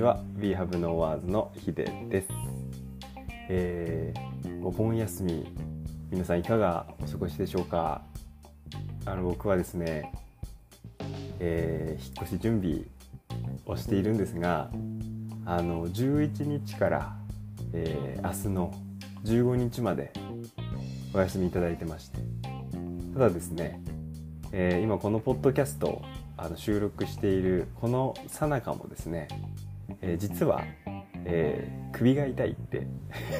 ちは。We Have No Words のヒデです、えー、お盆休み皆さんいかがお過ごしでしょうか？あの僕はですね、えー、引っ越し準備をしているんですがあの11日から、えー、明日の15日までお休みいただいてまして。ただですね、えー、今このポッドキャストあの収録しているこのさなかもですね、えー、実は、えー、首が痛いって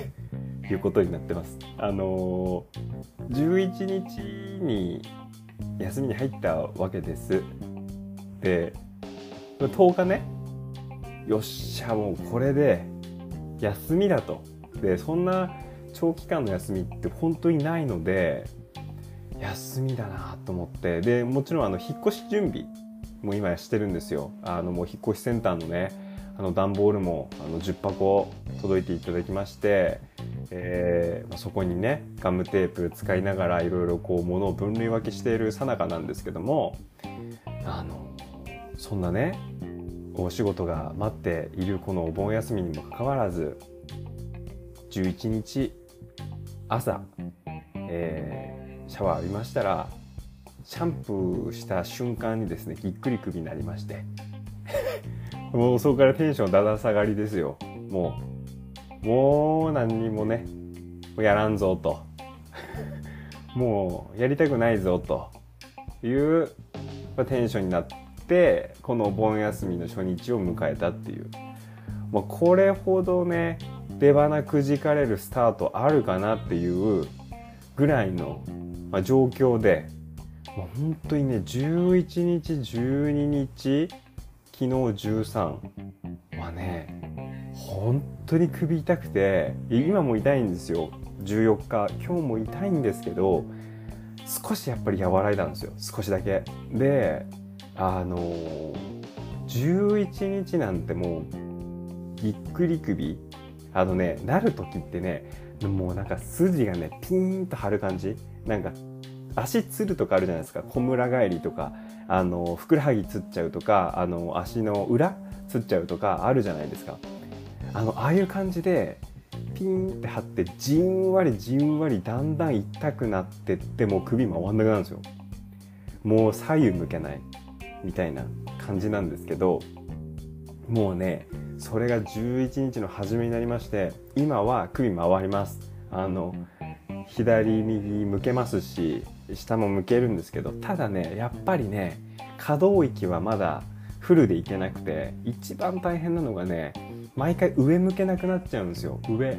いうことになってます。あのー、11日に休みに入ったわけです。で10日ねよっしゃもうこれで休みだと。でそんな長期間の休みって本当にないので休みだなと思ってでもちろんあの引っ越し準備も今してるんですよあのもう引っ越しセンターのねあの段ボールもあの10箱届いていただきまして、えー、そこにねガムテープ使いながらいろいろこう物を分類分けしているさなかなんですけどもあのそんなねお仕事が待っているこのお盆休みにもかかわらず11日朝、えー、シャワー浴びましたらシャンプーした瞬間にですねぎっくり首になりましてもうそこからテンションだだ下がりですよ。もうもう何にもねやらんぞと。もうやりたくないぞと。いうテンションになってこのお盆休みの初日を迎えたっていう、まあ、これほどね出花くじかれるスタートあるかなっていうぐらいの、まあ、状況でまあ、本当にね11日12日昨日13はね本当に首痛くて今も痛いんですよ。14日。今日も痛いんですけど少しやっぱり和らいだんですよ。少しだけ。であの11日なんてもうぎっくり首。あのねなる時ってねもうなんか筋がねピーンと張る感じ。なんか足つるとかあるじゃないですか。小村返りとか。あのふくらはぎつっちゃうとかあの足の裏つっちゃうとかあるじゃないですか。あのああいう感じでピンって張ってじんわりじんわりだんだん痛くなってってもう首回んなくなるんですよ。もう左右向けないみたいな感じなんですけどもうねそれが11日の初めになりまして今は首回ります。あの左右向けますし下も向けるんですけどただねやっぱりね可動域はまだフルでいけなくて一番大変なのがね毎回上向けなくなっちゃうんですよ。上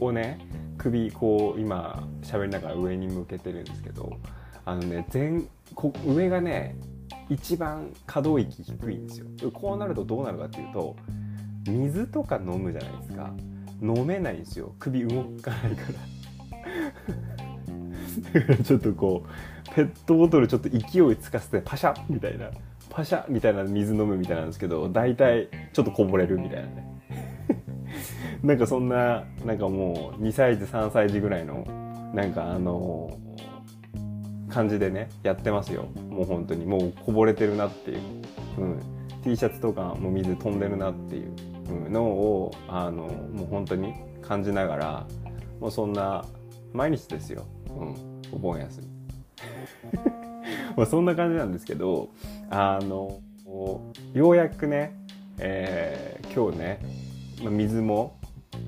をね首こう今喋りながら上に向けてるんですけどあのね前こ上がね一番可動域低いんですよ。こうなるとどうなるかっていうと水とか飲むじゃないですか。飲めないんですよ。首動かないから ちょっとこうペットボトルちょっと勢いつかせてパシャみたいなパシャみたいな水飲むみたいなんですけど大体ちょっとこぼれるみたいなね なんかそんななんかもう2歳児3歳児ぐらいのなんかあの感じでねやってますよ。もう本当に。もうこぼれてるなっていう、うん、T シャツとかも水飛んでるなっていう。のをあのもう本当に感じながらもうそんな毎日ですよ、うん、お盆休み。まあそんな感じなんですけどあのようやくね、えー、今日ね、まあ、水も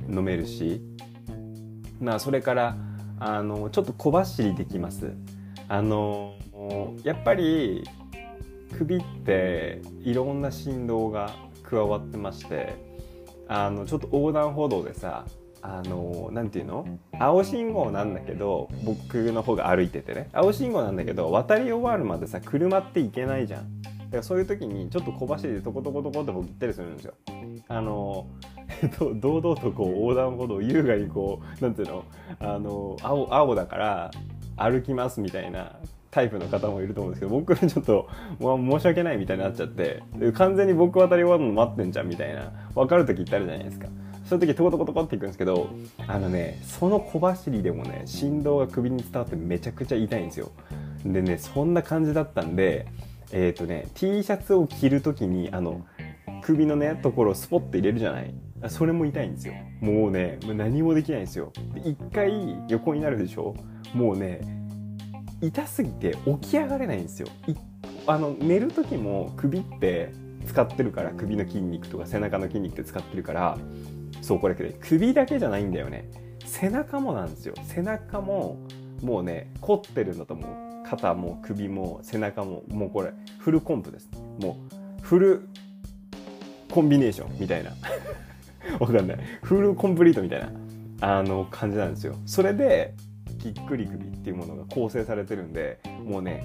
飲めるしまあそれからあのちょっと小走りできます。あのやっぱり首っていろんな振動が加わってましてあのちょっと横断歩道でさあの何て言うの？青信号なんだけど僕の方が歩いててね。青信号なんだけど渡り終わるまでさ車って行けないじゃん。だからそういう時にちょっと小走りでトコトコトコって僕行ったりするんですよ。あの 堂々とこう横断歩道を優雅にこう何ていうの？あの青青だから歩きますみたいなタイプの方もいると思うんですけど僕ちょっと、まあ、申し訳ないみたいになっちゃって完全に僕渡り終わるの待ってんじゃんみたいな分かる時ってあるじゃないですかそういう時トコトコトコっていくんですけどあのねその小走りでもね振動が首に伝わってめちゃくちゃ痛いんですよ。でねそんな感じだったんでえっ、ー、とね T シャツを着る時にあの首のねところをスポッて入れるじゃない。それも痛いんですよ。もうね何もできないんですよ。一回横になるでしょ。もうね痛すぎて起き上がれないんですよ。あの寝る時も首って使ってるから首の筋肉とか背中の筋肉って使ってるからそうこれ首だけじゃないんだよね。背中もなんですよ。背中ももうね凝ってるんだと思う肩も首も背中ももうこれフルコンプです。もうフルコンビネーションみたいな。わかんない。フルコンプリートみたいなあの感じなんですよ。それでぎっくり首っていうものが構成されてるんでもうね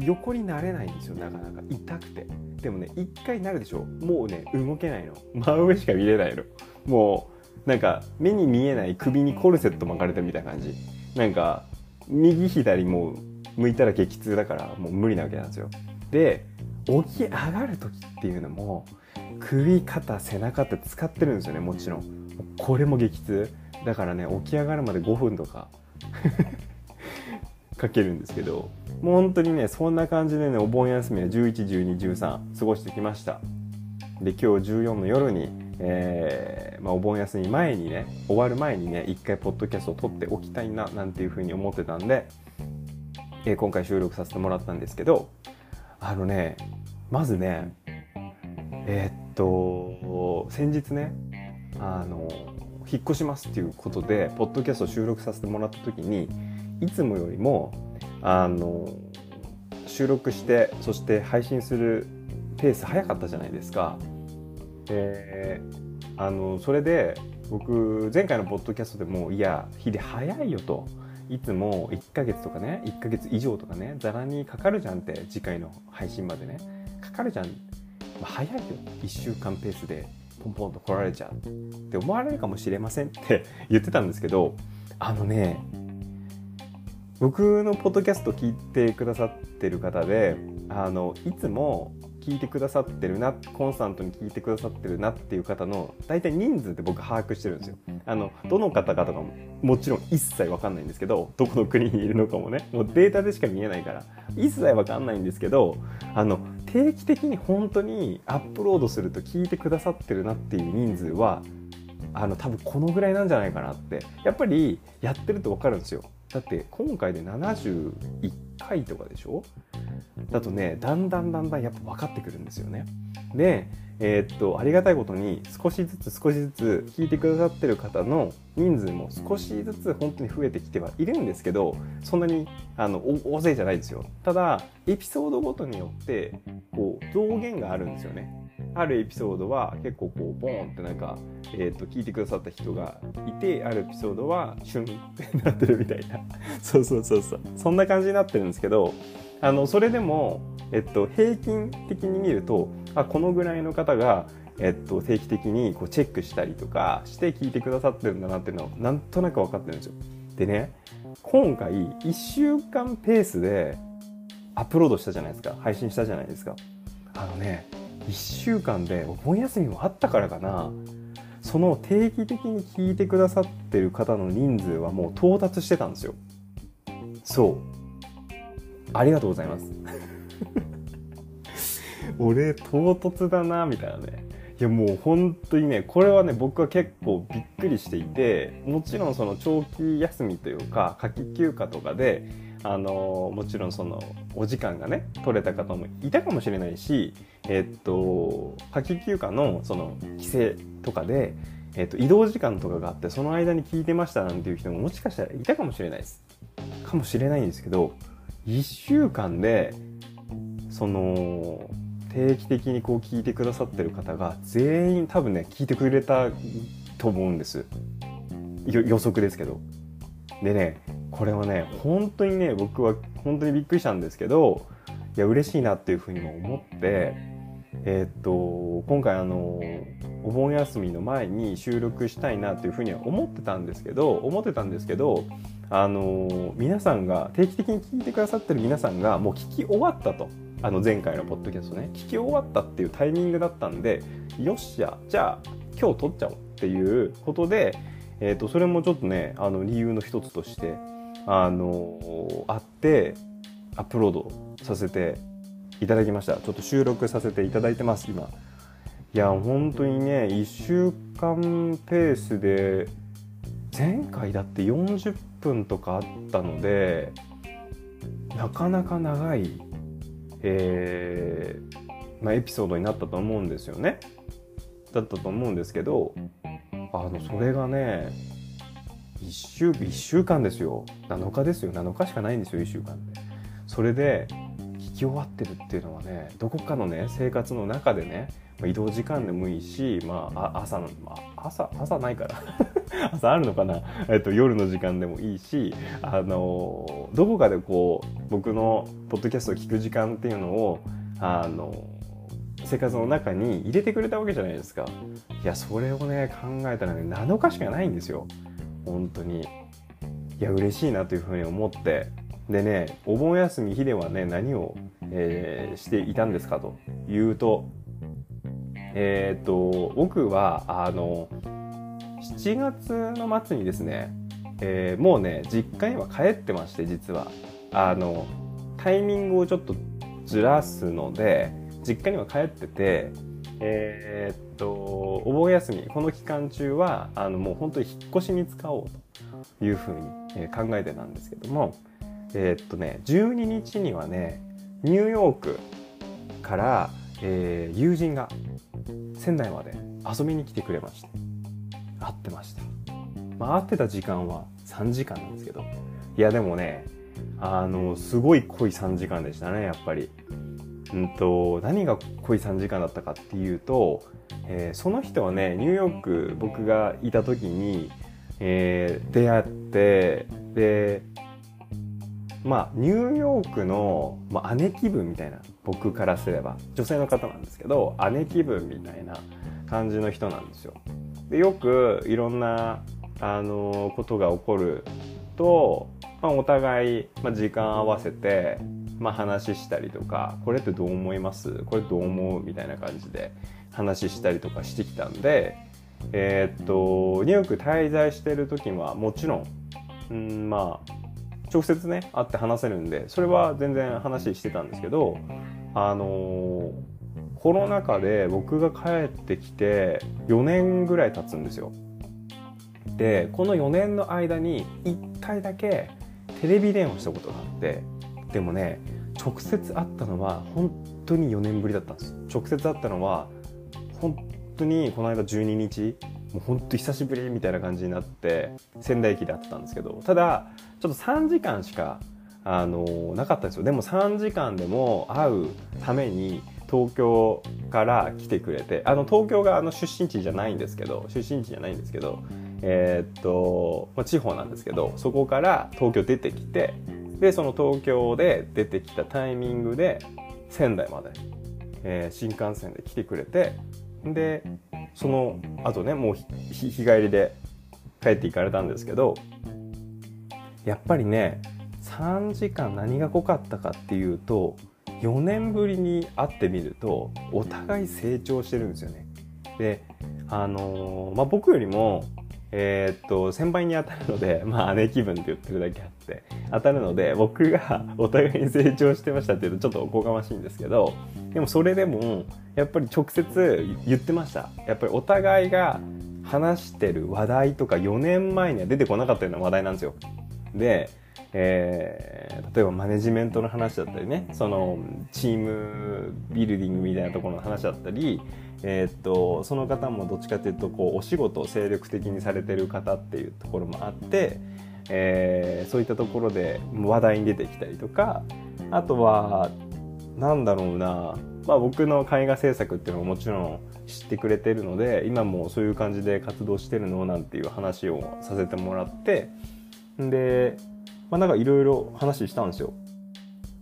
横になれないんですよなかなか。痛くて。でもね一回なるでしょ。もうね動けないの。真上しか見れないの。もうなんか目に見えない首にコルセット巻かれてるみたいな感じ。なんか右左もう向いたら激痛だからもう無理なわけなんですよ。で起き上がる時っていうのも首肩背中って使ってるんですよねもちろん。これも激痛。だからね起き上がるまで5分とか。かけるんですけどもう本当にねそんな感じでねお盆休みは111213過ごしてきました。で今日14の夜に、えーまあ、お盆休み前にね終わる前にね一回ポッドキャストを撮っておきたいななんていうふうに思ってたんで、えー、今回収録させてもらったんですけどあのねまずねえー、っと先日ねあの引っ越しますっていうことでポッドキャストを収録させてもらった時にいつもよりもあの収録してそして配信するペース早かったじゃないですか。であのそれで僕前回のポッドキャストでもいや日で早いよと。いつも1ヶ月とかね1ヶ月以上とかねざらにかかるじゃんって次回の配信までね。かかるじゃん、まあ、早いよ。1週間ペースでポンポンと来られちゃうって思われるかもしれませんって言ってたんですけどあのね僕のポッドキャスト聞いてくださってる方であのいつも聞いてくださってるなコンスタントに聞いてくださってるなっていう方の大体人数って僕把握してるんですよ。あのどの方々かももちろん一切わかんないんですけどどこの国にいるのかもね。もうデータでしか見えないから一切わかんないんですけどあの定期的に本当にアップロードすると聞いてくださってるなっていう人数はあの多分このぐらいなんじゃないかなって。やっぱりやってると分かるんですよだって今回で71回とかでしょ？だとねだんだんだんだんやっぱ分かってくるんですよね。で、えー、っとありがたいことに少しずつ少しずつ聞いてくださってる方の人数も少しずつ本当に増えてきてはいるんですけどそんなにあの大勢じゃないですよ。ただエピソードごとによってこう増減があるんですよね。あるエピソードは結構こうボーンってなんか、えー、と聞いてくださった人がいてあるエピソードはシュンってなってるみたいな。そうそうそうそう。そんな感じになってるんですけどあのそれでも、えっと、平均的に見るとあこのぐらいの方が、えっと、定期的にこうチェックしたりとかして聞いてくださってるんだなっていうのをなんとなく分かってるんですよ。でね今回1週間ペースでアップロードしたじゃないですか。配信したじゃないですか。あのね1週間でお盆休みもあったからかな。その定期的に聞いてくださってる方の人数はもう到達してたんですよ。そう。ありがとうございます。俺唐突だなみたいなね。いやもう本当にねこれはね僕は結構びっくりしていてもちろんその長期休みというか夏季休暇とかであのもちろんそのお時間がね取れた方もいたかもしれないし、えっと夏季休暇のその帰省とかで、えっと移動時間とかがあってその間に聞いてましたなんていう人ももしかしたらいたかもしれないです。かもしれないんですけど1週間でその定期的にこう聞いてくださってる方が全員多分ね聞いてくれたと思うんです予測ですけどでねこれはね本当にね僕は本当にびっくりしたんですけどいや嬉しいなっていうふうにも思ってえー、っと今回あのお盆休みの前に収録したいなというふうには思ってたんですけど思ってたんですけどあの皆さんが定期的に聞いてくださってる皆さんがもう聞き終わったと。あの前回のポッドキャストね。聞き終わったっていうタイミングだったんでよっしゃじゃあ今日撮っちゃおうっていうことで、えー、とそれもちょっとねあの理由の一つとしてあのあってアップロードさせていただきましたちょっと収録させていただいてます今いや本当にね1週間ペースで前回だって40分とかあったのでなかなか長い、えーまあ、エピソードになったと思うんですよね。だったと思うんですけどあのそれがね1週 ,1 週間ですよ。7日ですよ。7日しかないんですよ1週間で。それで聞き終わってるっていうのはねどこかのね生活の中でね移動時間でもいいし、まあ、朝の、まあ、朝朝ないから。朝あるのかな、えっと、夜の時間でもいいしあのどこかでこう僕のポッドキャストを聞く時間っていうのをあの生活の中に入れてくれたわけじゃないですか。いやそれをね考えたらね7日しかないんですよ。本当に。いや嬉しいなというふうに思って。でねお盆休み日ではね何を、えー、していたんですかというとえっ、と僕はあの7月の末にですね、えー、もうね実家には帰ってまして実は。あのタイミングをちょっとずらすので実家には帰っててえー、っとお盆休みこの期間中はあのもう本当に引っ越しに使おうというふうに、考えてたんですけどもえー、っとね12日にはねニューヨークから、えー、友人が仙台まで遊びに来てくれました会ってました、まあ、会ってた時間は3時間なんですけどいやでもねあのすごい濃い3時間でしたねやっぱり。うんと何が濃い3時間だったかっていうと、えー、その人はねニューヨーク僕がいた時に、えー、出会ってでまあニューヨークの、まあ、姉貴分みたいな僕からすれば女性の方なんですけど姉貴分みたいな感じの人なんですよ。でよくいろんなあのことが起こると、まあ、お互い、まあ、時間合わせてまあ、話したりとかこれってどう思います？これどう思う？みたいな感じで話したりとかしてきたんで、えー、っとニューヨーク滞在してる時はもちろん、うん、まあ直接ね会って話せるんでそれは全然話してたんですけどあのー、コロナ禍で僕が帰ってきて4年ぐらい経つんですよ。でこの4年の間に1回だけテレビ電話したことがあってでもね直接会ったのは本当に4年ぶりだったんです。直接会ったのは本当にこの間12日もう本当久しぶりみたいな感じになって仙台駅で会ってたんですけどただちょっと3時間しかあのなかったんですよ。でも3時間でも会うために東京から来てくれてあの東京があの出身地じゃないんですけど出身地じゃないんですけどえー、っと、まあ、地方なんですけどそこから東京出てきてでその東京で出てきたタイミングで仙台まで、えー、新幹線で来てくれてでそのあとねもう日帰りで帰って行かれたんですけどやっぱりね3時間何が濃かったかっていうと4年ぶりに会ってみるとお互い成長してるんですよね。であのー、まあ、僕よりもえー、っと先輩に当たるので まあ姉気分って言ってるだけあって当たるので僕が お互いに成長してましたっていうとちょっとおこがましいんですけどでもそれでもやっぱり直接言ってました。やっぱりお互いが話してる話題とか4年前には出てこなかったような話題なんですよ。でえー、例えばマネジメントの話だったりねそのチームビルディングみたいなところの話だったり、えー、っとその方もどっちかというとこうお仕事を精力的にされてる方っていうところもあって、えー、そういったところで話題に出てきたりとかあとはなんだろうな、まあ、僕の絵画制作っていうのももちろん知ってくれてるので今もそういう感じで活動してるのなんていう話をさせてもらってでまあ、なんかいろいろ話したんですよ。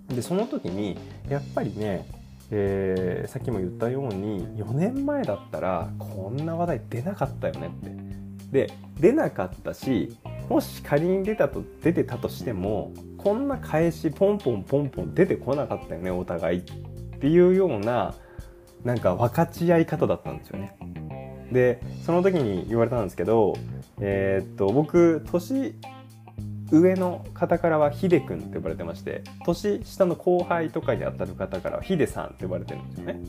でその時にやっぱりね、えー、さっきも言ったように4年前だったらこんな話題出なかったよねって。で出なかったしもし仮に出たと出てたとしてもこんな返しポンポンポンポン出てこなかったよねお互いっていうようななんか分かち合い方だったんですよね。でその時に言われたんですけど、えー、っと僕年上の方からはヒデ君って呼ばれてまして年下の後輩とかにあたる方からはヒデさんって呼ばれてるんですよね。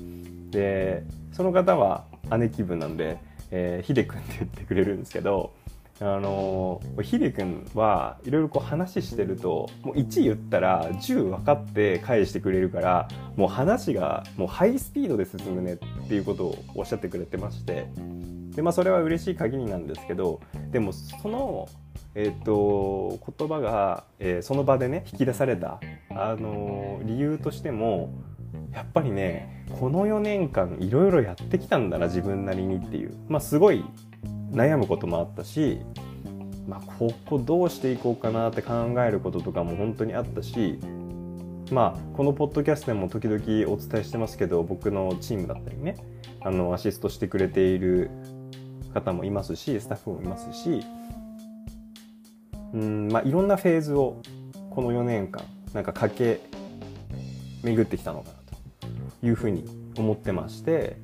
でその方は姉貴分なんで、えー、ひでくんって言ってくれるんですけどあのひでくんはいろいろこう話してるともう1言ったら10分かって返してくれるからもう話がもうハイスピードで進むねっていうことをおっしゃってくれてましてで、まあ、それは嬉しい限りなんですけどでもその、えーと、言葉が、えー、その場でね引き出された、あの理由としてもやっぱりねこの4年間いろいろやってきたんだな自分なりにっていう。まあすごい悩むこともあったし、まあ、ここどうしていこうかなって考えることとかも本当にあったしまあこのポッドキャストでも時々お伝えしてますけど僕のチームだったりねあのアシストしてくれている方もいますしスタッフもいますしうんまあいろんなフェーズをこの4年間なんか駆け巡ってきたのかなというふうに思ってまして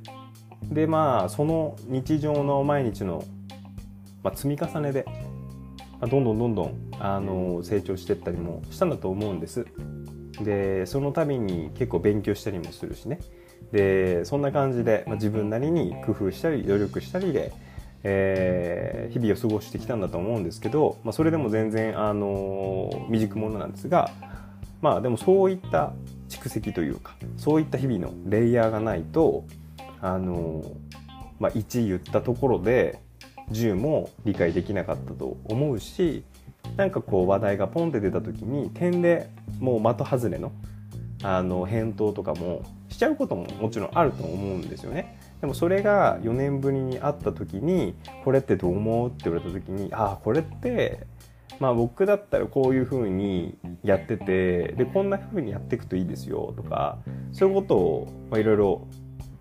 でまあその日常の毎日の、まあ、積み重ねで、まあ、どんどんどんどんあの成長していったりもしたんだと思うんです。でその度に結構勉強したりもするしねでそんな感じで、まあ、自分なりに工夫したり努力したりで、えー、日々を過ごしてきたんだと思うんですけど、まあ、それでも全然、あのー、未熟者なんですがまあでもそういった蓄積というかそういった日々のレイヤーがないとあの、まあ、1言ったところで10も理解できなかったと思うしなんかこう話題がポンって出た時に点でもう的外れのあの返答とかもしちゃうことももちろんあると思うんですよね。でもそれが4年ぶりに会った時に「これってどう思う?」って言われた時に「ああこれってまあ僕だったらこういうふうにやっててでこんなふうにやっていくといいですよ」とかそういうことをいろいろ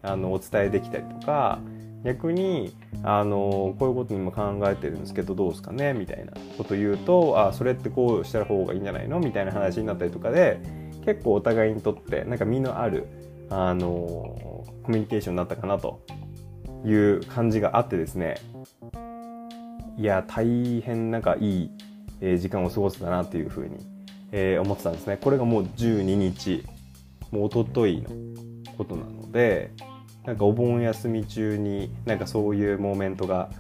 あのお伝えできたりとか逆にあのこういうことにも考えてるんですけどどうですかねみたいなこと言うとあそれってこうした方がいいんじゃないのみたいな話になったりとかで結構お互いにとってなんか身のあるあのコミュニケーションになったかなという感じがあってですねいや大変なんかいい時間を過ごせたなっていうふうに、えー、思ってたんですねこれがもう12日もう一昨日のことなのでなんかお盆休み中になんかそういうモーメントが、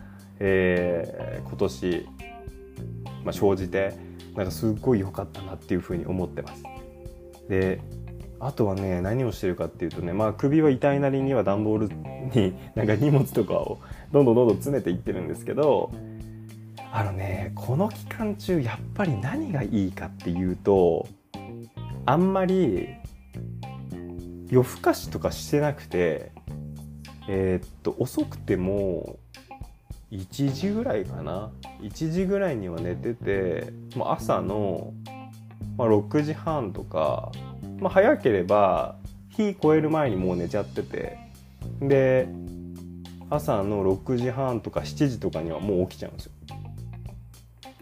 えー、今年、まあ、生じてなんかすっごい良かったなっていうふうに思ってます。であとはね何をしてるかっていうとねまあ首は痛いなりには段ボールになんか荷物とかをどんどんどんどん詰めていってるんですけどあのねこの期間中やっぱり何がいいかっていうとあんまり夜更かしとかしてなくてえー、っと遅くても1時ぐらいかな？1時ぐらいには寝てて、まあ、朝の、まあ、6時半とか、まあ、早ければ日超える前にもう寝ちゃってて。で朝の6時半とか7時とかにはもう起きちゃうんですよ。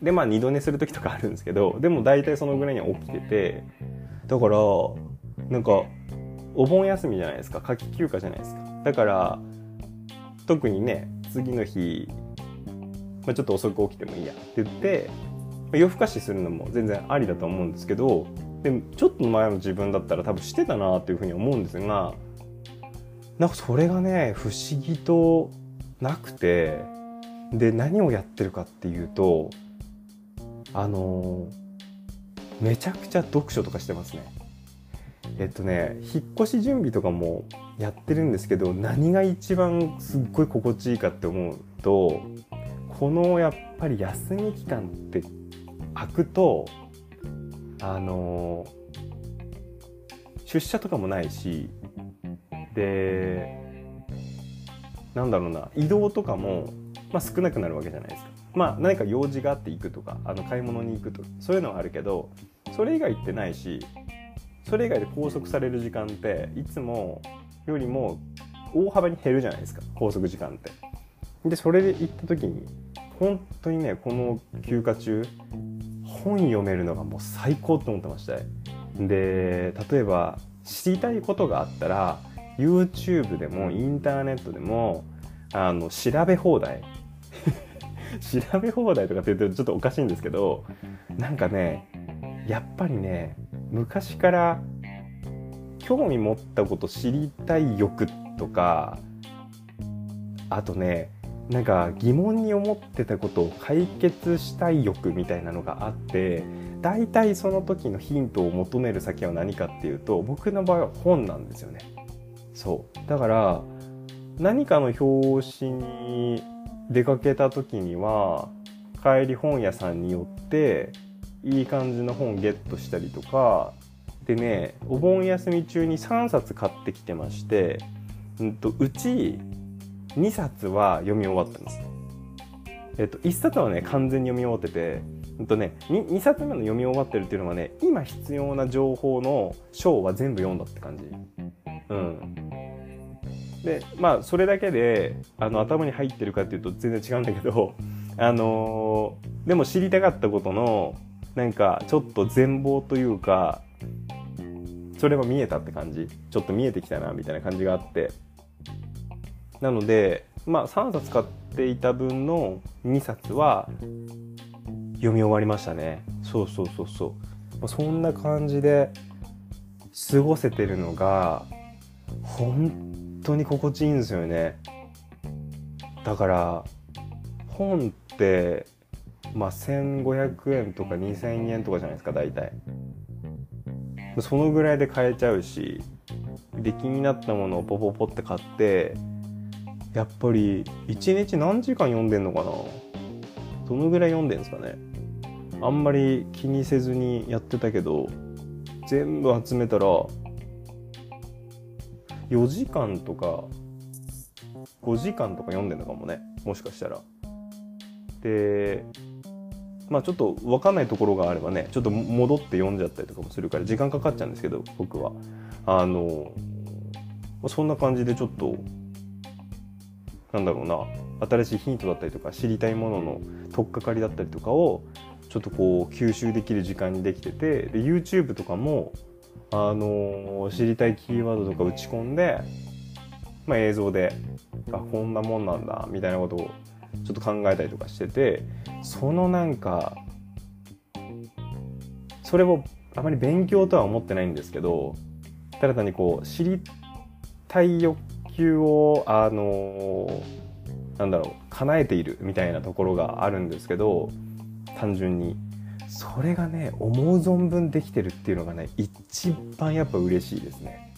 でまあ二度寝する時とかあるんですけどでも大体そのぐらいには起きてて。だからなんかお盆休みじゃないですか。夏季休暇じゃないですか。だから特にね次の日、まあ、ちょっと遅く起きてもいいやって言って、夜更かしするのも全然ありだと思うんですけどでちょっと前の自分だったら多分してたなっていうふうに思うんですがなんかそれがね不思議となくてで何をやってるかっていうとあのめちゃくちゃ読書とかしてますね。えっとね引っ越し準備とかもやってるんですけど何が一番すっごい心地いいかって思うとこのやっぱり休み期間って空くとあの出社とかもないしでなんだろうな移動とかも、まあ、少なくなるわけじゃないですか。まあ何か用事があって行くとかあの買い物に行くとかそういうのはあるけどそれ以外行ってないしそれ以外で拘束される時間っていつもよりも大幅に減るじゃないですか拘束時間って。でそれで行った時に本当にねこの休暇中本読めるのがもう最高と思ってまして。で例えば知りたいことがあったら YouTube でもインターネットでもあの調べ放題。調べ放題とかって言うとちょっとおかしいんですけどなんかねやっぱりね昔から興味持ったこと知りたい欲とかあとねなんか疑問に思ってたことを解決したい欲みたいなのがあって大体その時のヒントを求める先は何かっていうと僕の場合は本なんですよね。そうだから何かの表紙に出かけた時には帰り本屋さんに寄っていい感じの本ゲットしたりとかでねお盆休み中に3冊買ってきてまして、うんと、うち2冊は読み終わったんです。えっと、1冊はね完全に読み終わってて、うんとね、2, 2冊目の読み終わってるっていうのはね今必要な情報の章は全部読んだって感じ。うん、でまあそれだけであの頭に入ってるかっていうと全然違うんだけど、あのー、でも知りたかったことのなんかちょっと全貌というかそれは見えたって感じちょっと見えてきたなみたいな感じがあってなのでまあ3冊買っていた分の2冊は読み終わりましたね。そうそうそうそう。そんな感じで過ごせてるのが本当に心地いいんですよね。だから本ってまあ1500円とか2000円とかじゃないですか大体。そのぐらいで買えちゃうしで気になったものをポポポって買ってやっぱり1日何時間読んでんのかな？どのぐらい読んでんですかね？あんまり気にせずにやってたけど全部集めたら4時間とか5時間とか読んでんのかもねもしかしたら。でまあちょっと分かんないところがあればねちょっと戻って読んじゃったりとかもするから時間かかっちゃうんですけど僕は。あのそんな感じでちょっとなんだろうな。新しいヒントだったりとか知りたいものの取っかかりだったりとかをちょっとこう吸収できる時間にできててで YouTube とかもあの知りたいキーワードとか打ち込んで、まあ、映像であこんなもんなんだみたいなことをちょっと考えたりとかしててそのなんかそれをあまり勉強とは思ってないんですけどただ単にこう知りたい欲求をあのなんだろう叶えているみたいなところがあるんですけど単純に。それがね思う存分できてるっていうのがね一番やっぱ嬉しいですね。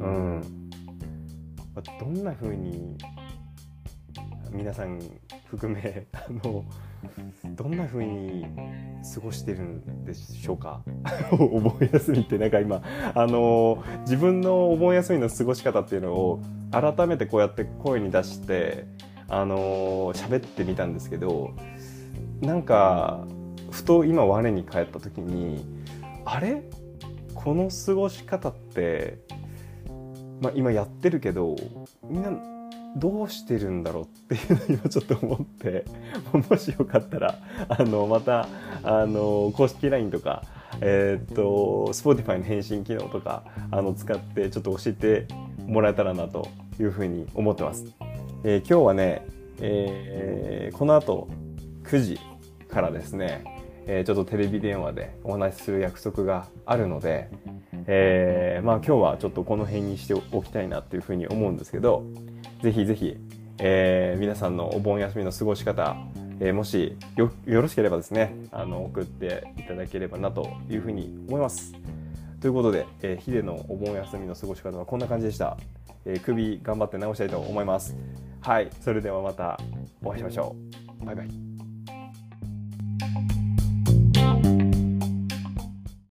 うん。どんな風に皆さん含めあのどんな風に過ごしてるんでしょうか？お盆休みってなんか今あの自分のお盆休みの過ごし方っていうのを改めてこうやって声に出してあの喋ってみたんですけどなんかふと今我に返った時にあれ？この過ごし方って、まあ、今やってるけどみんなどうしてるんだろうっていうのを今ちょっと思って もしよかったらあのまたあの公式 LINE とかえー、っと Spotify の返信機能とかあの使ってちょっと教えてもらえたらなというふうに思ってます。えー、今日はね、えー、この後9時からですね、えちょっとテレビ電話でお話しする約束があるので、えまあ今日はちょっとこの辺にしておきたいなっていうふうに思うんですけど、ぜひぜひ、えー、皆さんのお盆休みの過ごし方、えー、もしよろしければですねあの送っていただければなというふうに思います。ということで、えー、ヒデのお盆休みの過ごし方はこんな感じでした。えー、首頑張って直したいと思います。はい、それではまたお会いしましょう。バイバイ。